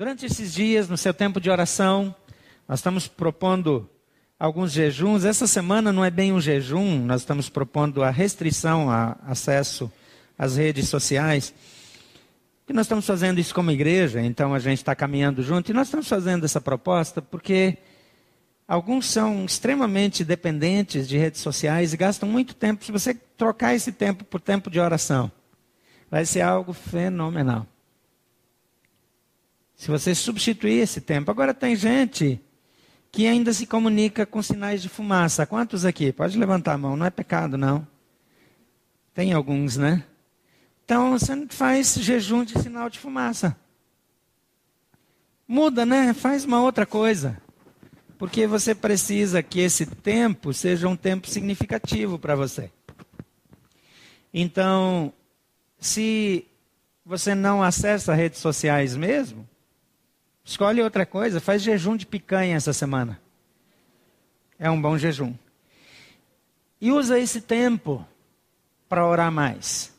Durante esses dias, no seu tempo de oração, nós estamos propondo alguns jejuns. Essa semana não é bem um jejum, nós estamos propondo a restrição a acesso às redes sociais. E nós estamos fazendo isso como igreja, então a gente está caminhando junto. E nós estamos fazendo essa proposta porque alguns são extremamente dependentes de redes sociais e gastam muito tempo. Se você trocar esse tempo por tempo de oração, vai ser algo fenomenal. Se você substituir esse tempo. Agora tem gente que ainda se comunica com sinais de fumaça. Quantos aqui? Pode levantar a mão, não é pecado, não. Tem alguns, né? Então você faz jejum de sinal de fumaça. Muda, né? Faz uma outra coisa. Porque você precisa que esse tempo seja um tempo significativo para você. Então, se você não acessa redes sociais mesmo, Escolhe outra coisa, faz jejum de picanha essa semana. É um bom jejum. E usa esse tempo para orar mais.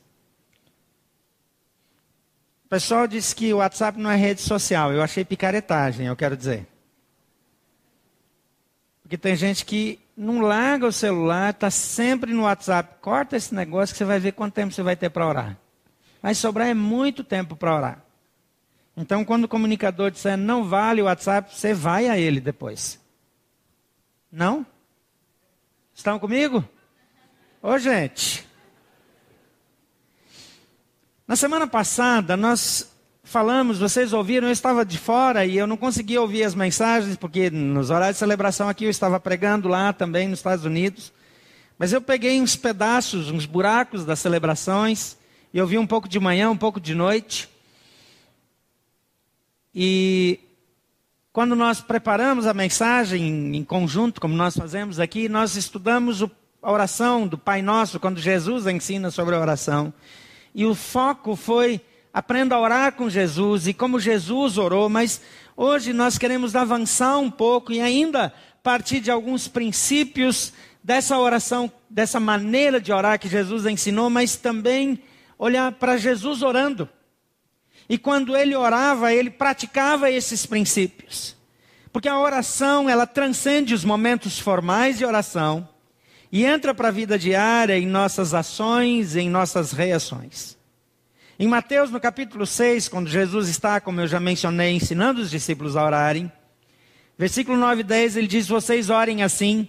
O pessoal disse que o WhatsApp não é rede social. Eu achei picaretagem, eu quero dizer. Porque tem gente que não larga o celular, está sempre no WhatsApp. Corta esse negócio que você vai ver quanto tempo você vai ter para orar. Vai sobrar é muito tempo para orar. Então, quando o comunicador disser não vale o WhatsApp, você vai a ele depois. Não? Estão comigo? Ô, gente. Na semana passada, nós falamos, vocês ouviram, eu estava de fora e eu não conseguia ouvir as mensagens, porque nos horários de celebração aqui eu estava pregando lá também nos Estados Unidos. Mas eu peguei uns pedaços, uns buracos das celebrações, e eu vi um pouco de manhã, um pouco de noite. E quando nós preparamos a mensagem em conjunto, como nós fazemos aqui, nós estudamos a oração do Pai Nosso, quando Jesus ensina sobre a oração. E o foco foi aprenda a orar com Jesus e como Jesus orou, mas hoje nós queremos avançar um pouco e ainda partir de alguns princípios dessa oração, dessa maneira de orar que Jesus ensinou, mas também olhar para Jesus orando. E quando ele orava, ele praticava esses princípios. Porque a oração, ela transcende os momentos formais de oração e entra para a vida diária em nossas ações, em nossas reações. Em Mateus, no capítulo 6, quando Jesus está, como eu já mencionei, ensinando os discípulos a orarem, versículo 9 e 10, ele diz: Vocês orem assim,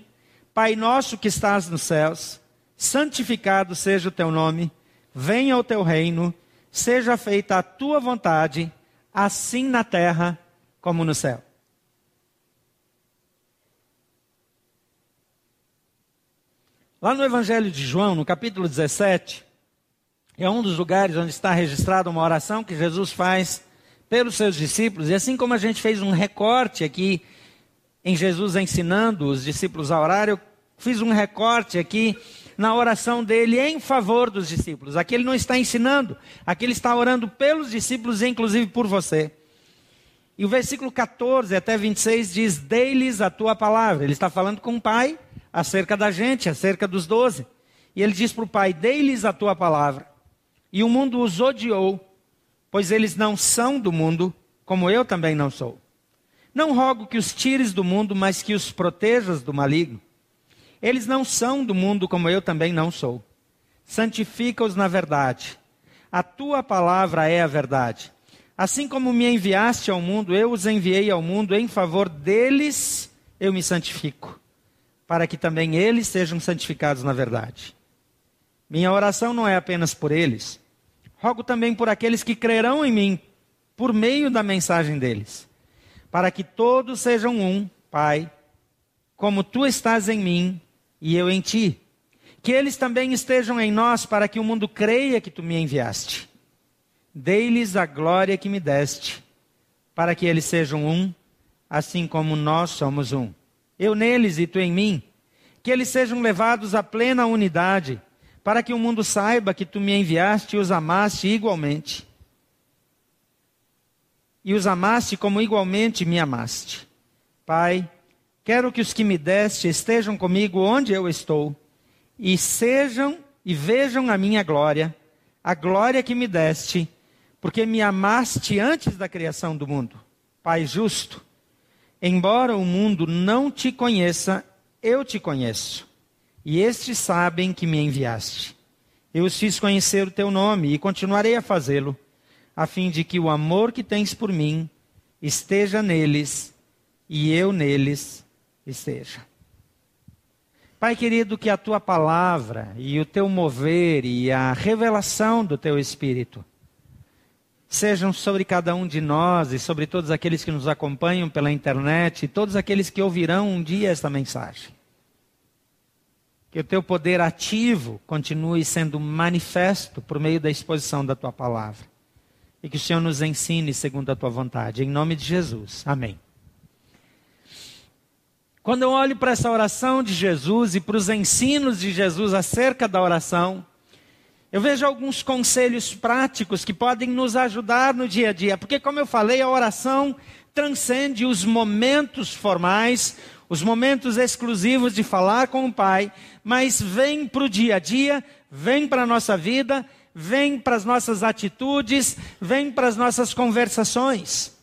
Pai nosso que estás nos céus, santificado seja o teu nome, venha o teu reino seja feita a tua vontade, assim na terra como no céu. Lá no Evangelho de João, no capítulo 17, é um dos lugares onde está registrada uma oração que Jesus faz pelos seus discípulos, e assim como a gente fez um recorte aqui em Jesus ensinando os discípulos a orar, eu fiz um recorte aqui na oração dele em favor dos discípulos. Aqui ele não está ensinando, aqui ele está orando pelos discípulos inclusive por você. E o versículo 14 até 26 diz: Dei-lhes a tua palavra. Ele está falando com o pai acerca da gente, acerca dos doze. E ele diz para o pai: Dei-lhes a tua palavra. E o mundo os odiou, pois eles não são do mundo, como eu também não sou. Não rogo que os tires do mundo, mas que os protejas do maligno. Eles não são do mundo como eu também não sou. Santifica-os na verdade. A tua palavra é a verdade. Assim como me enviaste ao mundo, eu os enviei ao mundo em favor deles, eu me santifico, para que também eles sejam santificados na verdade. Minha oração não é apenas por eles, rogo também por aqueles que crerão em mim, por meio da mensagem deles, para que todos sejam um, Pai, como tu estás em mim e eu em ti. Que eles também estejam em nós, para que o mundo creia que tu me enviaste. Dei-lhes a glória que me deste, para que eles sejam um, assim como nós somos um. Eu neles e tu em mim. Que eles sejam levados à plena unidade, para que o mundo saiba que tu me enviaste e os amaste igualmente. E os amaste como igualmente me amaste. Pai, Quero que os que me deste estejam comigo onde eu estou, e sejam e vejam a minha glória, a glória que me deste, porque me amaste antes da criação do mundo. Pai justo, embora o mundo não te conheça, eu te conheço, e estes sabem que me enviaste. Eu os fiz conhecer o teu nome e continuarei a fazê-lo, a fim de que o amor que tens por mim esteja neles e eu neles esteja. Pai querido, que a tua palavra e o teu mover e a revelação do teu espírito sejam sobre cada um de nós e sobre todos aqueles que nos acompanham pela internet e todos aqueles que ouvirão um dia esta mensagem. Que o teu poder ativo continue sendo manifesto por meio da exposição da tua palavra. E que o Senhor nos ensine segundo a tua vontade. Em nome de Jesus. Amém. Quando eu olho para essa oração de Jesus e para os ensinos de Jesus acerca da oração, eu vejo alguns conselhos práticos que podem nos ajudar no dia a dia, porque, como eu falei, a oração transcende os momentos formais, os momentos exclusivos de falar com o Pai, mas vem para o dia a dia, vem para a nossa vida, vem para as nossas atitudes, vem para as nossas conversações.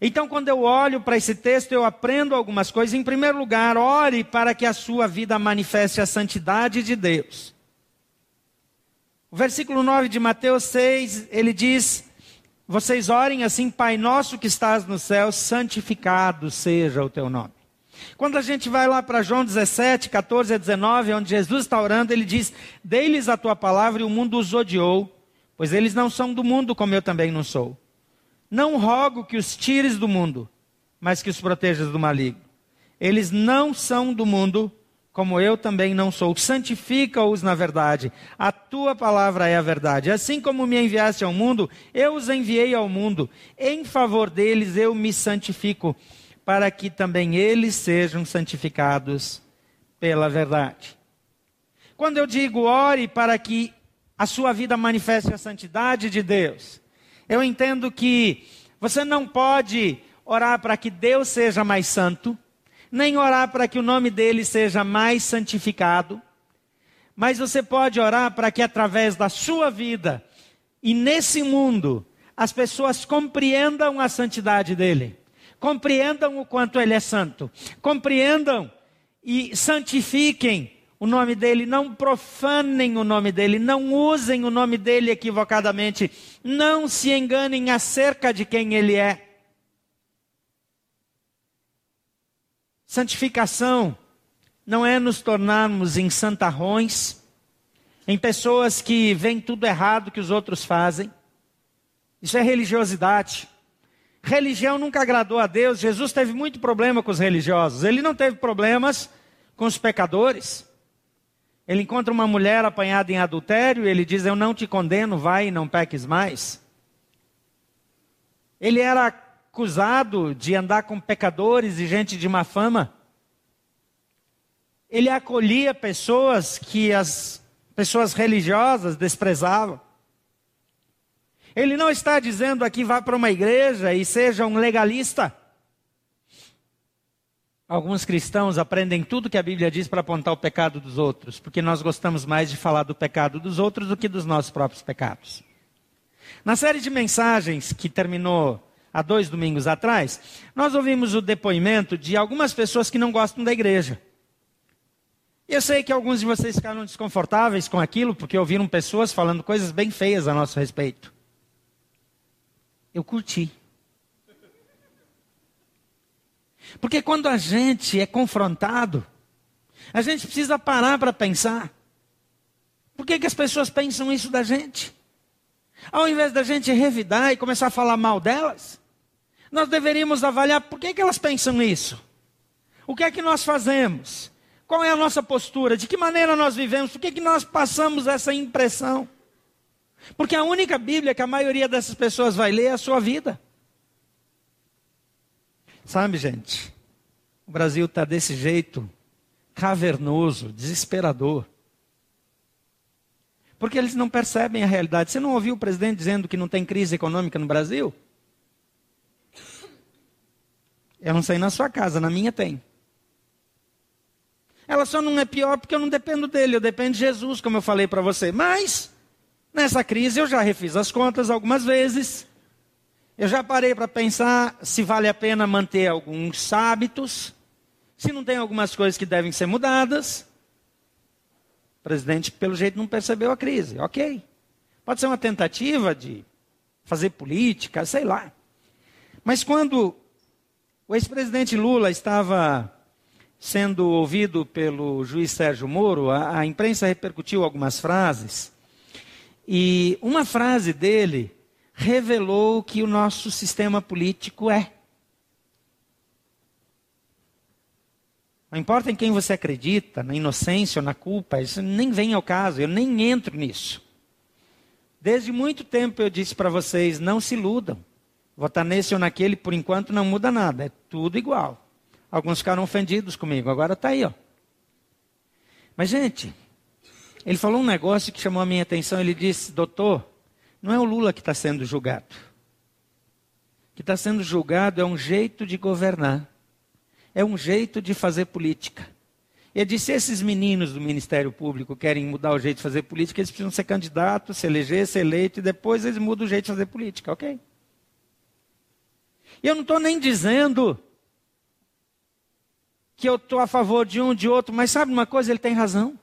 Então, quando eu olho para esse texto, eu aprendo algumas coisas. Em primeiro lugar, ore para que a sua vida manifeste a santidade de Deus. O versículo 9 de Mateus 6, ele diz: Vocês orem assim, Pai nosso que estás no céu, santificado seja o teu nome. Quando a gente vai lá para João 17, 14 a 19, onde Jesus está orando, ele diz: Dei-lhes a tua palavra e o mundo os odiou, pois eles não são do mundo como eu também não sou. Não rogo que os tires do mundo, mas que os protejas do maligno. Eles não são do mundo, como eu também não sou. Santifica-os na verdade. A tua palavra é a verdade. Assim como me enviaste ao mundo, eu os enviei ao mundo. Em favor deles eu me santifico, para que também eles sejam santificados pela verdade. Quando eu digo ore para que a sua vida manifeste a santidade de Deus, eu entendo que você não pode orar para que Deus seja mais santo, nem orar para que o nome dele seja mais santificado, mas você pode orar para que através da sua vida e nesse mundo as pessoas compreendam a santidade dele, compreendam o quanto ele é santo, compreendam e santifiquem o nome dele, não profanem o nome dele, não usem o nome dele equivocadamente, não se enganem acerca de quem ele é. Santificação não é nos tornarmos em santarrões, em pessoas que veem tudo errado que os outros fazem. Isso é religiosidade. Religião nunca agradou a Deus. Jesus teve muito problema com os religiosos. Ele não teve problemas com os pecadores. Ele encontra uma mulher apanhada em adultério e ele diz: Eu não te condeno, vai e não peques mais. Ele era acusado de andar com pecadores e gente de má fama. Ele acolhia pessoas que as pessoas religiosas desprezavam. Ele não está dizendo aqui vá para uma igreja e seja um legalista. Alguns cristãos aprendem tudo que a Bíblia diz para apontar o pecado dos outros, porque nós gostamos mais de falar do pecado dos outros do que dos nossos próprios pecados. Na série de mensagens que terminou há dois domingos atrás, nós ouvimos o depoimento de algumas pessoas que não gostam da igreja. Eu sei que alguns de vocês ficaram desconfortáveis com aquilo, porque ouviram pessoas falando coisas bem feias a nosso respeito. Eu curti. Porque quando a gente é confrontado, a gente precisa parar para pensar. Por que, que as pessoas pensam isso da gente? Ao invés da gente revidar e começar a falar mal delas, nós deveríamos avaliar por que, que elas pensam isso. O que é que nós fazemos? Qual é a nossa postura? De que maneira nós vivemos? Por que, que nós passamos essa impressão? Porque a única Bíblia que a maioria dessas pessoas vai ler é a sua vida. Sabe, gente, o Brasil está desse jeito, cavernoso, desesperador. Porque eles não percebem a realidade. Você não ouviu o presidente dizendo que não tem crise econômica no Brasil? Eu não sei na sua casa, na minha tem. Ela só não é pior porque eu não dependo dele, eu dependo de Jesus, como eu falei para você. Mas, nessa crise, eu já refiz as contas algumas vezes. Eu já parei para pensar se vale a pena manter alguns hábitos, se não tem algumas coisas que devem ser mudadas. O presidente, pelo jeito, não percebeu a crise. Ok. Pode ser uma tentativa de fazer política, sei lá. Mas quando o ex-presidente Lula estava sendo ouvido pelo juiz Sérgio Moro, a, a imprensa repercutiu algumas frases. E uma frase dele revelou o que o nosso sistema político é. Não importa em quem você acredita, na inocência ou na culpa, isso nem vem ao caso, eu nem entro nisso. Desde muito tempo eu disse para vocês: não se iludam. Votar nesse ou naquele, por enquanto, não muda nada, é tudo igual. Alguns ficaram ofendidos comigo, agora está aí, ó. Mas, gente, ele falou um negócio que chamou a minha atenção. Ele disse: doutor, não é o Lula que está sendo julgado. O que está sendo julgado é um jeito de governar, é um jeito de fazer política. Ele disse: esses meninos do Ministério Público querem mudar o jeito de fazer política, eles precisam ser candidatos, se eleger, ser eleito, e depois eles mudam o jeito de fazer política, ok? E eu não estou nem dizendo que eu estou a favor de um, de outro, mas sabe uma coisa? Ele tem razão.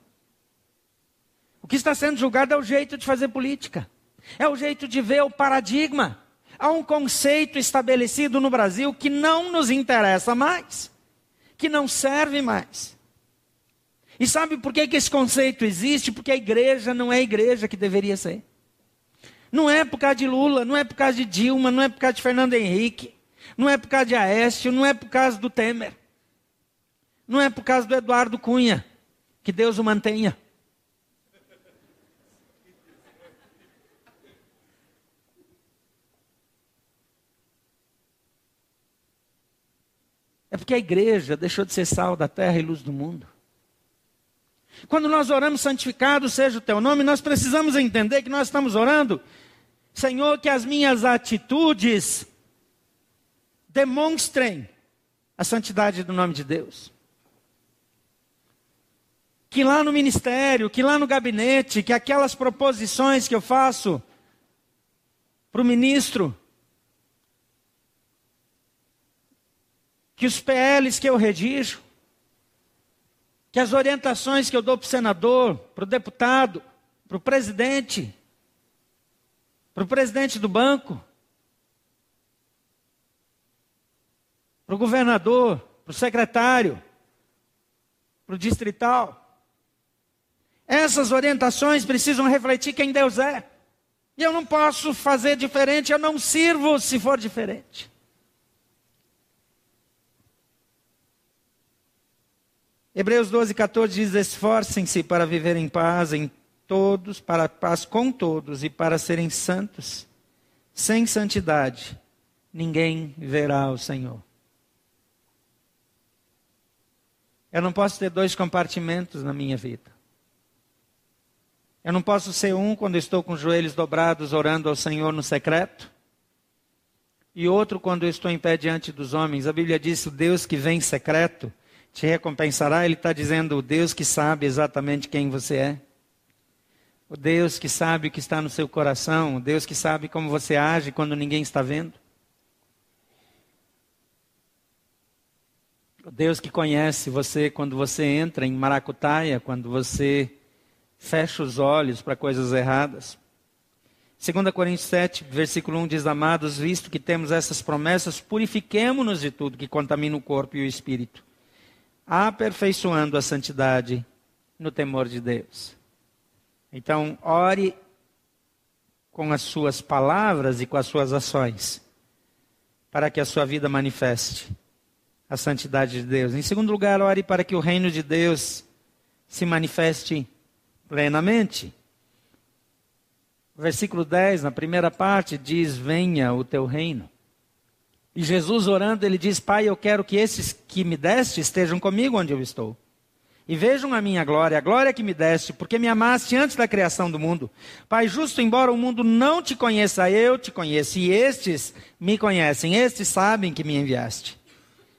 O que está sendo julgado é o jeito de fazer política. É o jeito de ver o paradigma. Há um conceito estabelecido no Brasil que não nos interessa mais, que não serve mais. E sabe por que, que esse conceito existe? Porque a igreja não é a igreja que deveria ser. Não é por causa de Lula, não é por causa de Dilma, não é por causa de Fernando Henrique, não é por causa de Aécio, não é por causa do Temer. Não é por causa do Eduardo Cunha. Que Deus o mantenha. É porque a igreja deixou de ser sal da terra e luz do mundo. Quando nós oramos, santificado seja o teu nome, nós precisamos entender que nós estamos orando, Senhor, que as minhas atitudes demonstrem a santidade do nome de Deus. Que lá no ministério, que lá no gabinete, que aquelas proposições que eu faço para o ministro, que os PLs que eu redijo, que as orientações que eu dou para o senador, para o deputado, para o presidente, para o presidente do banco, para o governador, para o secretário, para o distrital. Essas orientações precisam refletir quem Deus é. E eu não posso fazer diferente, eu não sirvo se for diferente. Hebreus 12, 14 diz: Esforcem-se para viver em paz em todos, para paz com todos e para serem santos. Sem santidade, ninguém verá o Senhor. Eu não posso ter dois compartimentos na minha vida. Eu não posso ser um quando estou com os joelhos dobrados orando ao Senhor no secreto, e outro quando estou em pé diante dos homens. A Bíblia diz: o Deus que vem secreto te recompensará. Ele está dizendo: o Deus que sabe exatamente quem você é. O Deus que sabe o que está no seu coração. O Deus que sabe como você age quando ninguém está vendo. O Deus que conhece você quando você entra em maracutaia, quando você fecha os olhos para coisas erradas. 2 Coríntios 7, versículo 1 diz: Amados, visto que temos essas promessas, purifiquemo-nos de tudo que contamina o corpo e o espírito aperfeiçoando a santidade no temor de Deus. Então, ore com as suas palavras e com as suas ações, para que a sua vida manifeste a santidade de Deus. Em segundo lugar, ore para que o reino de Deus se manifeste plenamente. versículo 10, na primeira parte, diz: Venha o teu reino. E Jesus orando, ele diz: Pai, eu quero que esses que me deste estejam comigo onde eu estou. E vejam a minha glória, a glória que me deste, porque me amaste antes da criação do mundo. Pai, justo embora o mundo não te conheça, eu te conheço, e estes me conhecem, estes sabem que me enviaste.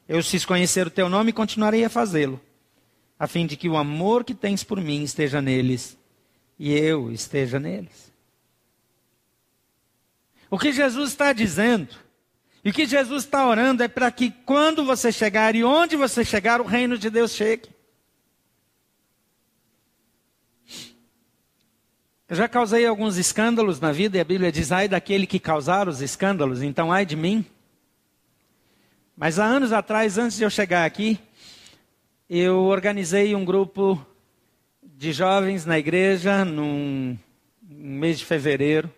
Eu fiz conhecer o teu nome continuarei a fazê-lo, a fim de que o amor que tens por mim esteja neles e eu esteja neles. O que Jesus está dizendo E o que Jesus está orando é para que quando você chegar e onde você chegar, o reino de Deus chegue. Eu já causei alguns escândalos na vida e a Bíblia diz: ai daquele que causar os escândalos, então ai de mim. Mas há anos atrás, antes de eu chegar aqui, eu organizei um grupo de jovens na igreja num mês de fevereiro.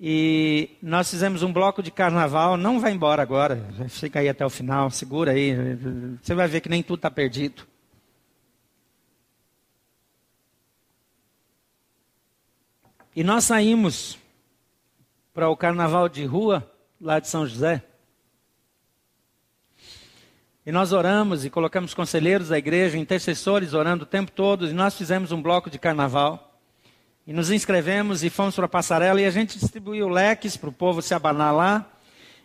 E nós fizemos um bloco de carnaval. Não vai embora agora, fica aí até o final, segura aí. Você vai ver que nem tudo está perdido. E nós saímos para o carnaval de rua lá de São José. E nós oramos e colocamos conselheiros da igreja, intercessores orando o tempo todo. E nós fizemos um bloco de carnaval. E nos inscrevemos e fomos para a passarela. E a gente distribuiu leques para o povo se abanar lá.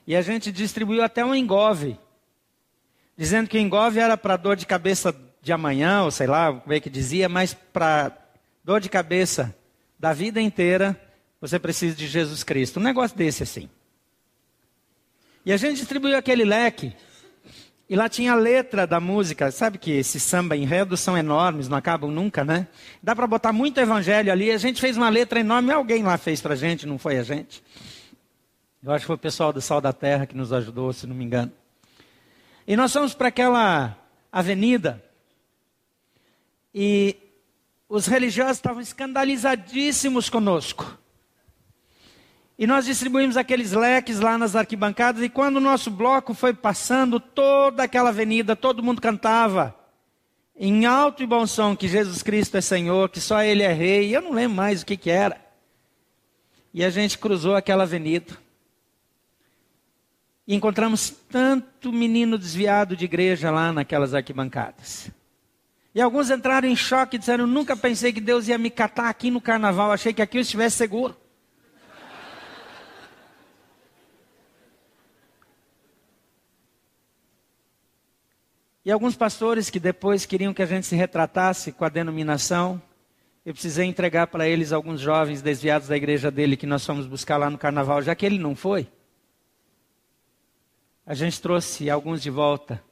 E a gente distribuiu até um engove. Dizendo que o engove era para dor de cabeça de amanhã, ou sei lá como é que dizia, mas para dor de cabeça da vida inteira, você precisa de Jesus Cristo. Um negócio desse assim. E a gente distribuiu aquele leque. E lá tinha a letra da música. Sabe que esses samba enredos são enormes, não acabam nunca, né? Dá para botar muito evangelho ali. A gente fez uma letra enorme. Alguém lá fez para gente, não foi a gente. Eu acho que foi o pessoal do Sal da Terra que nos ajudou, se não me engano. E nós fomos para aquela avenida. E os religiosos estavam escandalizadíssimos conosco. E nós distribuímos aqueles leques lá nas arquibancadas, e quando o nosso bloco foi passando, toda aquela avenida, todo mundo cantava, em alto e bom som, que Jesus Cristo é Senhor, que só Ele é Rei, eu não lembro mais o que, que era. E a gente cruzou aquela avenida. E encontramos tanto menino desviado de igreja lá naquelas arquibancadas. E alguns entraram em choque e disseram: Nunca pensei que Deus ia me catar aqui no carnaval, achei que aqui eu estivesse seguro. E alguns pastores que depois queriam que a gente se retratasse com a denominação, eu precisei entregar para eles alguns jovens desviados da igreja dele que nós fomos buscar lá no carnaval, já que ele não foi. A gente trouxe alguns de volta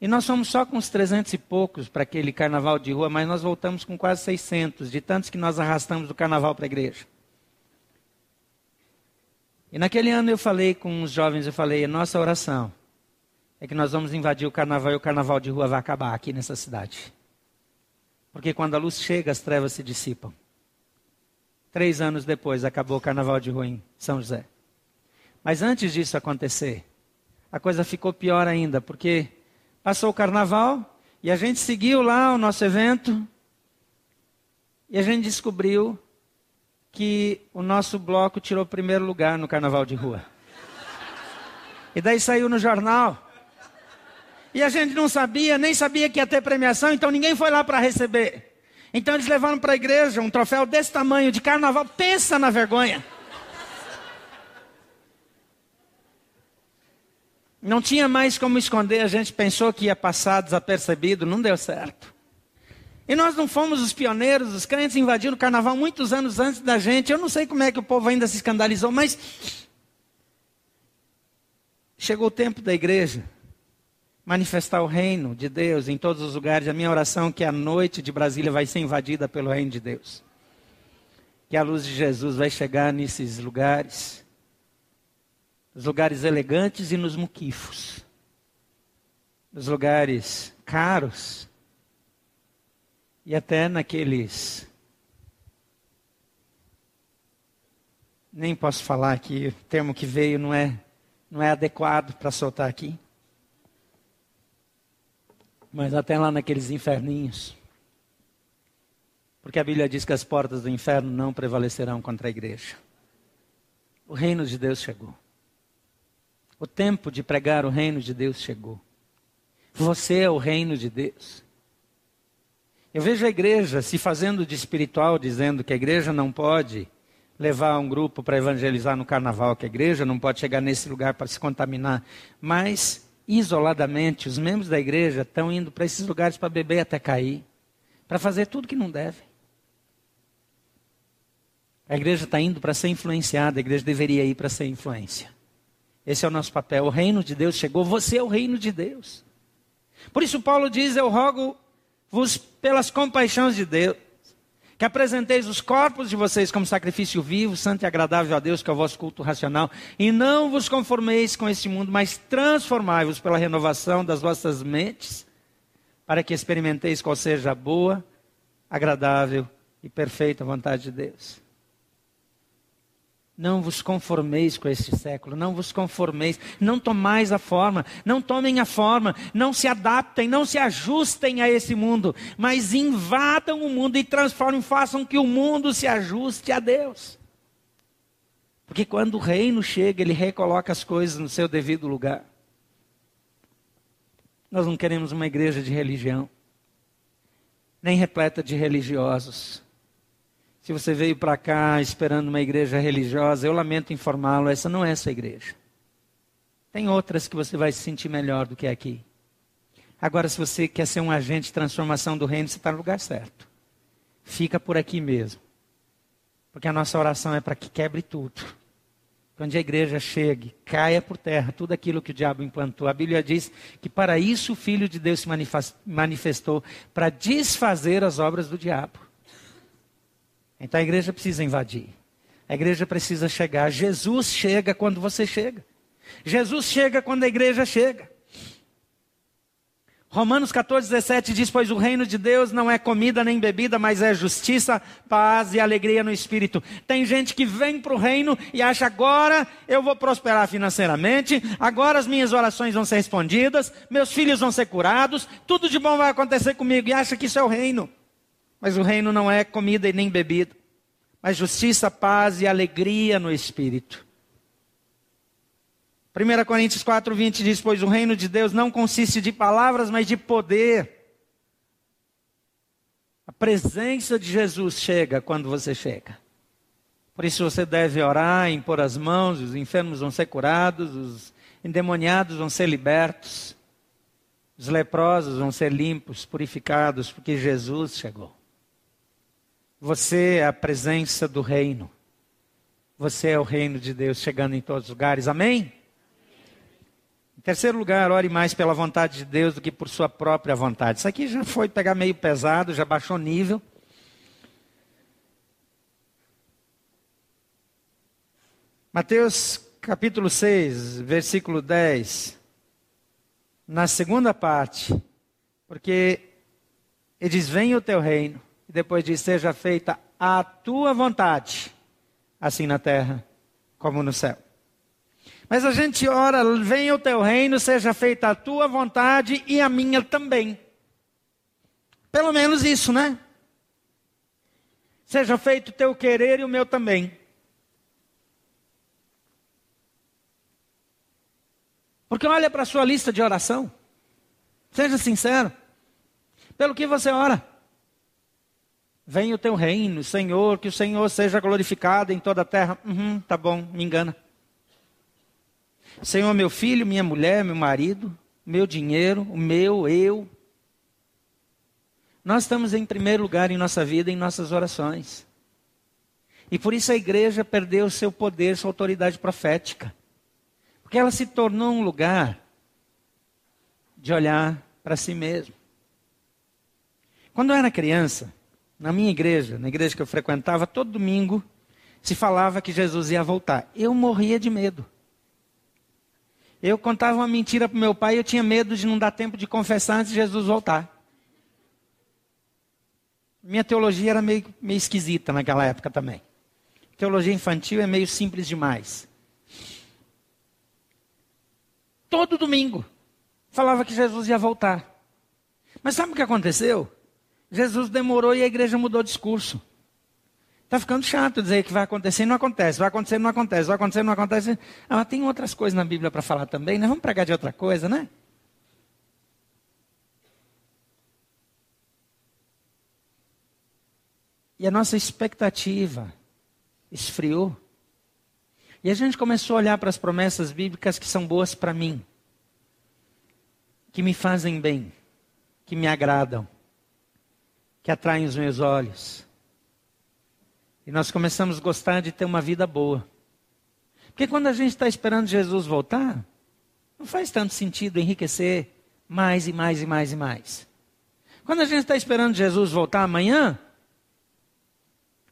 e nós fomos só com uns 300 e poucos para aquele carnaval de rua, mas nós voltamos com quase 600, de tantos que nós arrastamos do carnaval para a igreja. E naquele ano eu falei com os jovens, eu falei, a nossa oração é que nós vamos invadir o carnaval e o carnaval de rua vai acabar aqui nessa cidade. Porque quando a luz chega, as trevas se dissipam. Três anos depois, acabou o carnaval de rua em São José. Mas antes disso acontecer, a coisa ficou pior ainda, porque Passou o carnaval e a gente seguiu lá o nosso evento e a gente descobriu que o nosso bloco tirou primeiro lugar no carnaval de rua. E daí saiu no jornal. E a gente não sabia, nem sabia que ia ter premiação, então ninguém foi lá para receber. Então eles levaram para a igreja um troféu desse tamanho de carnaval. Pensa na vergonha. Não tinha mais como esconder, a gente pensou que ia passar desapercebido, não deu certo. E nós não fomos os pioneiros, os crentes invadiram o carnaval muitos anos antes da gente. Eu não sei como é que o povo ainda se escandalizou, mas chegou o tempo da igreja manifestar o reino de Deus em todos os lugares. A minha oração é que a noite de Brasília vai ser invadida pelo reino de Deus. Que a luz de Jesus vai chegar nesses lugares nos lugares elegantes e nos muquifos, nos lugares caros e até naqueles. Nem posso falar aqui, o termo que veio não é, não é adequado para soltar aqui. Mas até lá naqueles inferninhos. Porque a Bíblia diz que as portas do inferno não prevalecerão contra a igreja. O reino de Deus chegou. O tempo de pregar o reino de Deus chegou. Você é o reino de Deus. Eu vejo a igreja se fazendo de espiritual, dizendo que a igreja não pode levar um grupo para evangelizar no carnaval, que a igreja não pode chegar nesse lugar para se contaminar. Mas, isoladamente, os membros da igreja estão indo para esses lugares para beber até cair, para fazer tudo que não devem. A igreja está indo para ser influenciada, a igreja deveria ir para ser influência. Esse é o nosso papel. O reino de Deus chegou, você é o reino de Deus. Por isso, Paulo diz: Eu rogo-vos pelas compaixões de Deus, que apresenteis os corpos de vocês como sacrifício vivo, santo e agradável a Deus, que é o vosso culto racional, e não vos conformeis com este mundo, mas transformai-vos pela renovação das vossas mentes, para que experimenteis qual seja a boa, agradável e perfeita vontade de Deus. Não vos conformeis com este século, não vos conformeis, não tomais a forma, não tomem a forma, não se adaptem, não se ajustem a esse mundo, mas invadam o mundo e transformem, façam que o mundo se ajuste a Deus. Porque quando o reino chega, ele recoloca as coisas no seu devido lugar. Nós não queremos uma igreja de religião, nem repleta de religiosos. Se você veio para cá esperando uma igreja religiosa, eu lamento informá-lo, essa não é essa igreja. Tem outras que você vai se sentir melhor do que aqui. Agora, se você quer ser um agente de transformação do reino, você está no lugar certo. Fica por aqui mesmo. Porque a nossa oração é para que quebre tudo. Quando a igreja chegue, caia por terra tudo aquilo que o diabo implantou. A Bíblia diz que para isso o Filho de Deus se manifestou para desfazer as obras do diabo. Então a igreja precisa invadir. A igreja precisa chegar. Jesus chega quando você chega. Jesus chega quando a igreja chega. Romanos 14, 17 diz: Pois o reino de Deus não é comida nem bebida, mas é justiça, paz e alegria no espírito. Tem gente que vem para o reino e acha agora eu vou prosperar financeiramente, agora as minhas orações vão ser respondidas, meus filhos vão ser curados, tudo de bom vai acontecer comigo e acha que isso é o reino. Mas o reino não é comida e nem bebida, mas justiça, paz e alegria no espírito. 1 Coríntios 4, 20 diz: Pois o reino de Deus não consiste de palavras, mas de poder. A presença de Jesus chega quando você chega. Por isso você deve orar, impor as mãos, os enfermos vão ser curados, os endemoniados vão ser libertos, os leprosos vão ser limpos, purificados, porque Jesus chegou. Você é a presença do reino. Você é o reino de Deus chegando em todos os lugares. Amém? Em terceiro lugar, ore mais pela vontade de Deus do que por sua própria vontade. Isso aqui já foi pegar meio pesado, já baixou nível. Mateus capítulo 6, versículo 10. Na segunda parte, porque ele diz: Venha o teu reino depois diz: Seja feita a tua vontade, assim na terra como no céu. Mas a gente ora, venha o teu reino, seja feita a tua vontade e a minha também. Pelo menos isso, né? Seja feito o teu querer e o meu também. Porque olha para a sua lista de oração. Seja sincero. Pelo que você ora? Venha o teu reino, Senhor, que o Senhor seja glorificado em toda a terra. Uhum, tá bom, me engana. Senhor, meu filho, minha mulher, meu marido, meu dinheiro, o meu, eu. Nós estamos em primeiro lugar em nossa vida, em nossas orações. E por isso a igreja perdeu seu poder, sua autoridade profética. Porque ela se tornou um lugar de olhar para si mesmo. Quando eu era criança, na minha igreja, na igreja que eu frequentava, todo domingo se falava que Jesus ia voltar. Eu morria de medo. Eu contava uma mentira para meu pai e eu tinha medo de não dar tempo de confessar antes de Jesus voltar. Minha teologia era meio, meio esquisita naquela época também. Teologia infantil é meio simples demais. Todo domingo falava que Jesus ia voltar. Mas sabe o que aconteceu? Jesus demorou e a igreja mudou o discurso. Está ficando chato dizer que vai acontecer e não acontece, vai acontecer e não acontece, vai acontecer e não acontece. Ah, tem outras coisas na Bíblia para falar também, né? Vamos pregar de outra coisa, né? E a nossa expectativa esfriou. E a gente começou a olhar para as promessas bíblicas que são boas para mim, que me fazem bem, que me agradam que atraem os meus olhos. E nós começamos a gostar de ter uma vida boa. Porque quando a gente está esperando Jesus voltar, não faz tanto sentido enriquecer mais e mais e mais e mais. Quando a gente está esperando Jesus voltar amanhã,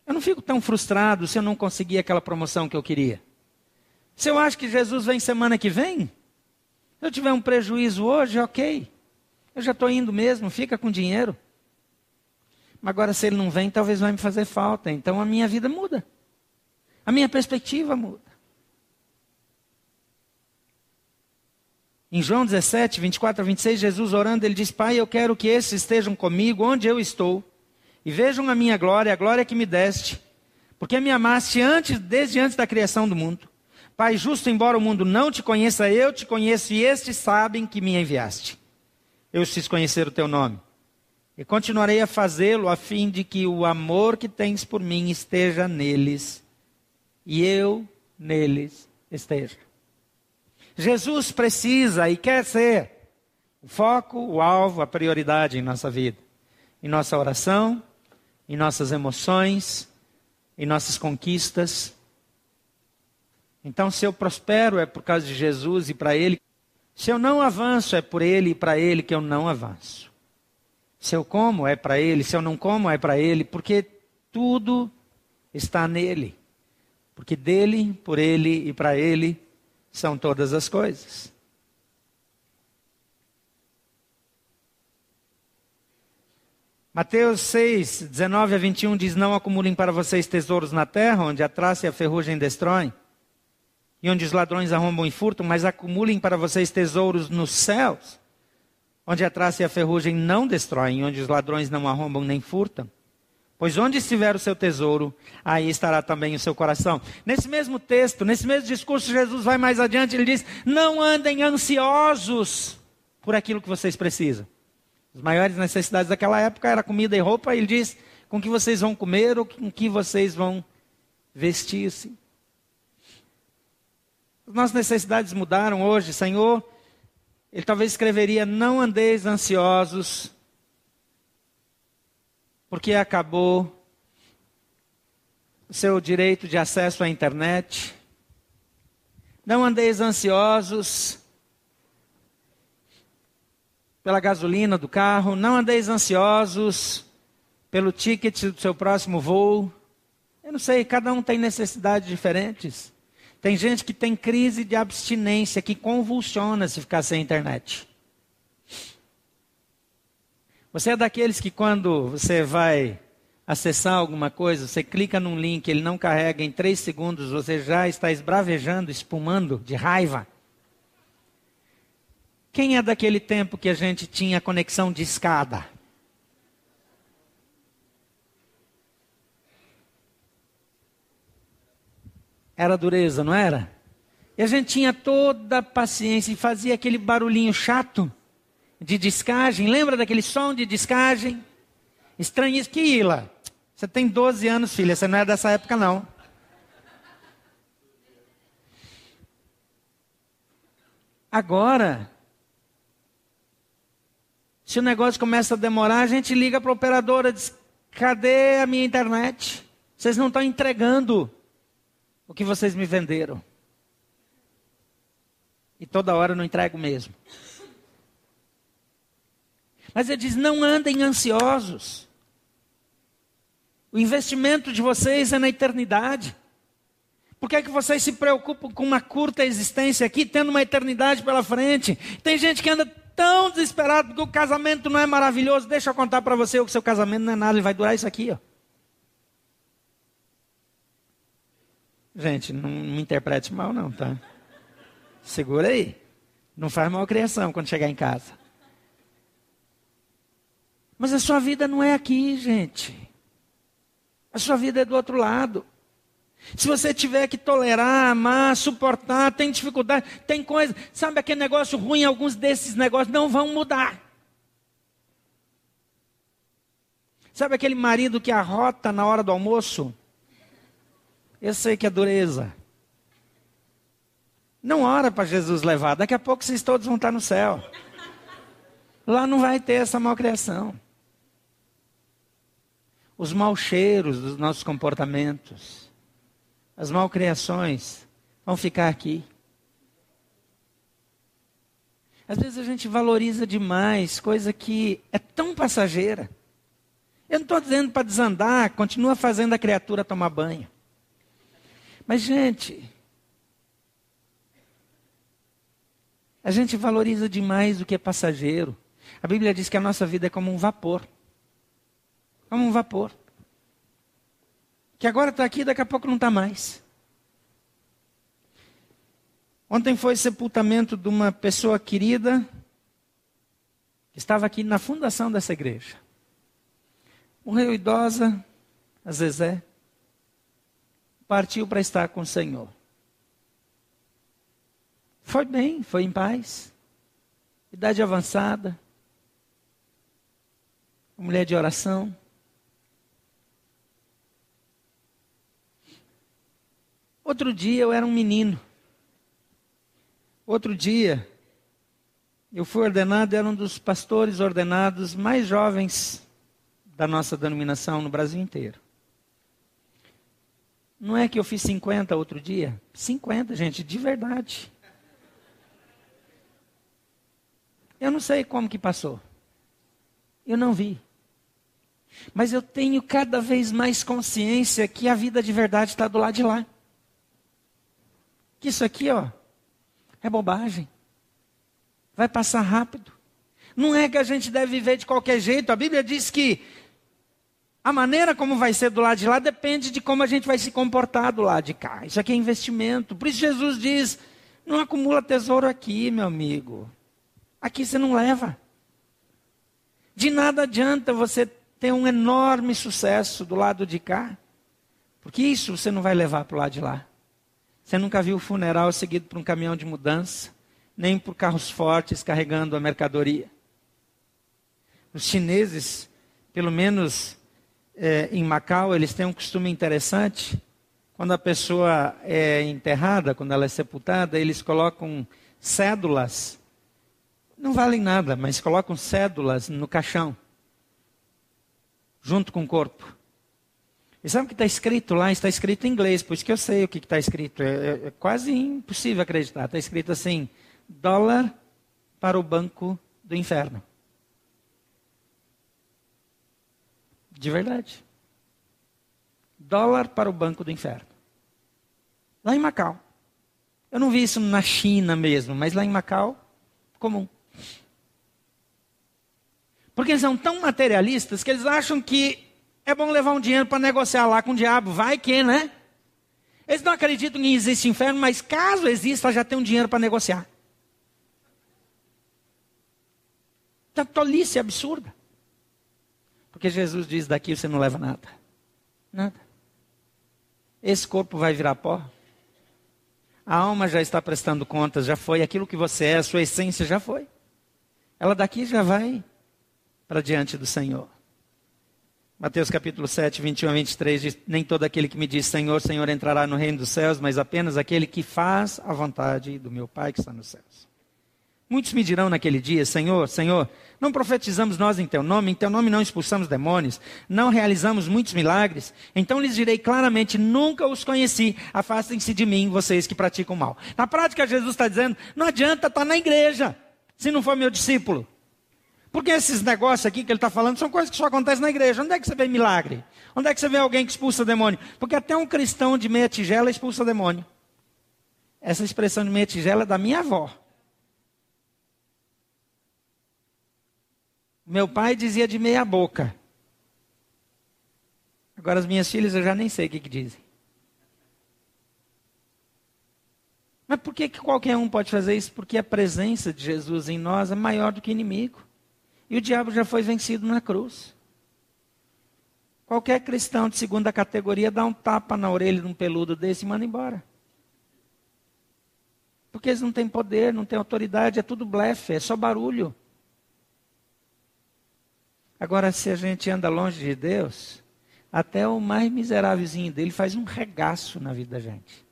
eu não fico tão frustrado se eu não conseguir aquela promoção que eu queria. Se eu acho que Jesus vem semana que vem, se eu tiver um prejuízo hoje, ok. Eu já estou indo mesmo, fica com dinheiro. Agora, se ele não vem, talvez vai me fazer falta. Então a minha vida muda. A minha perspectiva muda. Em João 17, 24 a 26, Jesus orando, ele diz: Pai, eu quero que esses estejam comigo onde eu estou e vejam a minha glória, a glória que me deste, porque me amaste antes, desde antes da criação do mundo. Pai justo, embora o mundo não te conheça, eu te conheço e estes sabem que me enviaste. Eu fiz conhecer o teu nome. E continuarei a fazê-lo a fim de que o amor que tens por mim esteja neles e eu neles esteja. Jesus precisa e quer ser o foco, o alvo, a prioridade em nossa vida, em nossa oração, em nossas emoções, em nossas conquistas. Então, se eu prospero é por causa de Jesus e para Ele. Se eu não avanço é por Ele e para Ele que eu não avanço. Se eu como é para Ele, se eu não como é para Ele, porque tudo está nele. Porque dele, por Ele e para Ele são todas as coisas. Mateus 6, 19 a 21 diz: Não acumulem para vocês tesouros na terra, onde a traça e a ferrugem destroem, e onde os ladrões arrombam e furtam, mas acumulem para vocês tesouros nos céus, onde a traça e a ferrugem não destroem, e onde os ladrões não arrombam nem furtam. Pois onde estiver o seu tesouro, aí estará também o seu coração. Nesse mesmo texto, nesse mesmo discurso, Jesus vai mais adiante, ele diz: Não andem ansiosos por aquilo que vocês precisam. As maiores necessidades daquela época era comida e roupa. Ele diz: com que vocês vão comer ou com que vocês vão vestir-se. As nossas necessidades mudaram hoje, Senhor. Ele talvez escreveria: Não andeis ansiosos, porque acabou o seu direito de acesso à internet. Não andeis ansiosos pela gasolina do carro, não andeis ansiosos pelo ticket do seu próximo voo. Eu não sei, cada um tem necessidades diferentes. Tem gente que tem crise de abstinência, que convulsiona se ficar sem internet. Você é daqueles que quando você vai acessar alguma coisa, você clica num link, ele não carrega em três segundos, você já está esbravejando, espumando de raiva. Quem é daquele tempo que a gente tinha conexão de escada? Era dureza, não era? E a gente tinha toda a paciência e fazia aquele barulhinho chato de descagem. Lembra daquele som de descagem? Estranho que Ila. Você tem 12 anos, filha, você não é dessa época não. Agora, se o negócio começa a demorar, a gente liga para a operadora e diz: cadê a minha internet? Vocês não estão entregando o que vocês me venderam. E toda hora eu não entrego mesmo. Mas ele diz: não andem ansiosos. O investimento de vocês é na eternidade. Por que, é que vocês se preocupam com uma curta existência aqui, tendo uma eternidade pela frente? Tem gente que anda tão desesperado porque o casamento não é maravilhoso. Deixa eu contar para você o que seu casamento não é nada, ele vai durar isso aqui, ó. Gente, não me interprete mal não, tá? Segura aí. Não faz mal criação quando chegar em casa. Mas a sua vida não é aqui, gente. A sua vida é do outro lado. Se você tiver que tolerar, amar, suportar, tem dificuldade, tem coisa, sabe aquele negócio ruim, alguns desses negócios não vão mudar. Sabe aquele marido que arrota na hora do almoço? Eu sei que é dureza. Não ora para Jesus levar, daqui a pouco vocês todos vão estar no céu. Lá não vai ter essa malcriação. Os maus cheiros dos nossos comportamentos as malcriações vão ficar aqui. Às vezes a gente valoriza demais coisa que é tão passageira. Eu não estou dizendo para desandar, continua fazendo a criatura tomar banho. Mas, gente, a gente valoriza demais o que é passageiro. A Bíblia diz que a nossa vida é como um vapor. Como um vapor. Que agora está aqui, daqui a pouco não está mais. Ontem foi sepultamento de uma pessoa querida que estava aqui na fundação dessa igreja. Morreu idosa, a Zezé. Partiu para estar com o Senhor. Foi bem, foi em paz. Idade avançada. Mulher de oração. Outro dia eu era um menino. Outro dia, eu fui ordenado, era um dos pastores ordenados mais jovens da nossa denominação no Brasil inteiro. Não é que eu fiz 50 outro dia? 50, gente, de verdade. Eu não sei como que passou. Eu não vi. Mas eu tenho cada vez mais consciência que a vida de verdade está do lado de lá. Que isso aqui, ó, é bobagem. Vai passar rápido. Não é que a gente deve viver de qualquer jeito. A Bíblia diz que a maneira como vai ser do lado de lá depende de como a gente vai se comportar do lado de cá. Isso aqui é investimento. Por isso Jesus diz: não acumula tesouro aqui, meu amigo. Aqui você não leva. De nada adianta você ter um enorme sucesso do lado de cá, porque isso você não vai levar para o lado de lá. Você nunca viu o funeral seguido por um caminhão de mudança, nem por carros fortes carregando a mercadoria. Os chineses, pelo menos é, em Macau, eles têm um costume interessante. Quando a pessoa é enterrada, quando ela é sepultada, eles colocam cédulas. Não valem nada, mas colocam cédulas no caixão, junto com o corpo. E sabe o que está escrito lá? Está escrito em inglês, por isso que eu sei o que está escrito. É, é, é quase impossível acreditar. Está escrito assim: dólar para o banco do inferno. De verdade. Dólar para o banco do inferno. Lá em Macau. Eu não vi isso na China mesmo, mas lá em Macau, comum. Porque eles são tão materialistas que eles acham que é bom levar um dinheiro para negociar lá com o diabo. Vai que, né? Eles não acreditam que existe inferno, mas caso exista, já tem um dinheiro para negociar. Tá tolice absurda. Porque Jesus diz: daqui você não leva nada. Nada. Esse corpo vai virar pó. A alma já está prestando contas, já foi. Aquilo que você é, a sua essência já foi. Ela daqui já vai para diante do Senhor. Mateus capítulo 7, 21 a 23 diz: Nem todo aquele que me diz Senhor, Senhor entrará no reino dos céus, mas apenas aquele que faz a vontade do meu Pai que está nos céus. Muitos me dirão naquele dia: Senhor, Senhor, não profetizamos nós em teu nome, em teu nome não expulsamos demônios, não realizamos muitos milagres. Então lhes direi claramente: nunca os conheci, afastem-se de mim, vocês que praticam mal. Na prática, Jesus está dizendo: não adianta estar na igreja, se não for meu discípulo. Porque esses negócios aqui que ele está falando são coisas que só acontecem na igreja. Onde é que você vê milagre? Onde é que você vê alguém que expulsa demônio? Porque até um cristão de meia tigela expulsa demônio. Essa expressão de meia tigela é da minha avó. Meu pai dizia de meia boca. Agora as minhas filhas eu já nem sei o que, que dizem. Mas por que, que qualquer um pode fazer isso? Porque a presença de Jesus em nós é maior do que inimigo. E o diabo já foi vencido na cruz. Qualquer cristão de segunda categoria dá um tapa na orelha de um peludo desse e manda embora. Porque eles não têm poder, não têm autoridade, é tudo blefe, é só barulho. Agora, se a gente anda longe de Deus, até o mais miserávelzinho dele faz um regaço na vida da gente.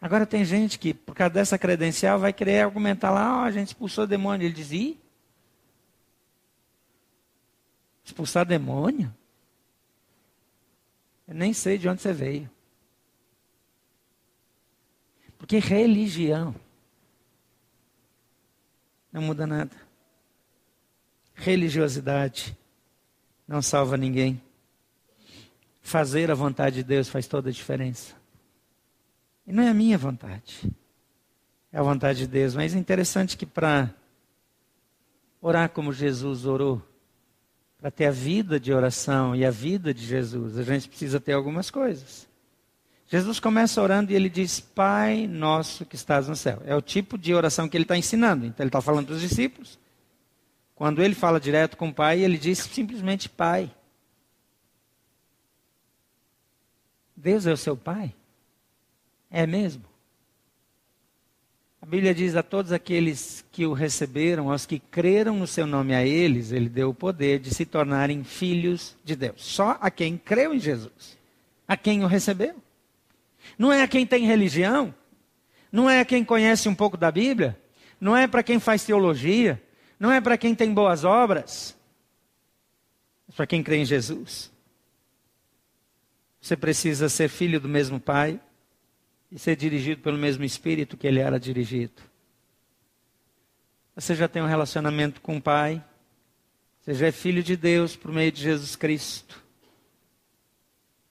Agora tem gente que, por causa dessa credencial, vai querer argumentar lá, oh, a gente expulsou demônio. Ele diz, Ih? Expulsar demônio? Eu nem sei de onde você veio. Porque religião não muda nada. Religiosidade não salva ninguém. Fazer a vontade de Deus faz toda a diferença. E não é a minha vontade, é a vontade de Deus. Mas é interessante que para orar como Jesus orou, para ter a vida de oração e a vida de Jesus, a gente precisa ter algumas coisas. Jesus começa orando e ele diz: Pai nosso que estás no céu. É o tipo de oração que ele está ensinando. Então ele está falando para os discípulos. Quando ele fala direto com o Pai, ele diz simplesmente Pai. Deus é o seu Pai? É mesmo? A Bíblia diz a todos aqueles que o receberam, aos que creram no seu nome a eles, ele deu o poder de se tornarem filhos de Deus. Só a quem creu em Jesus, a quem o recebeu. Não é a quem tem religião, não é a quem conhece um pouco da Bíblia, não é para quem faz teologia, não é para quem tem boas obras, é para quem crê em Jesus. Você precisa ser filho do mesmo Pai, e ser dirigido pelo mesmo Espírito que ele era dirigido. Você já tem um relacionamento com o Pai, você já é filho de Deus por meio de Jesus Cristo.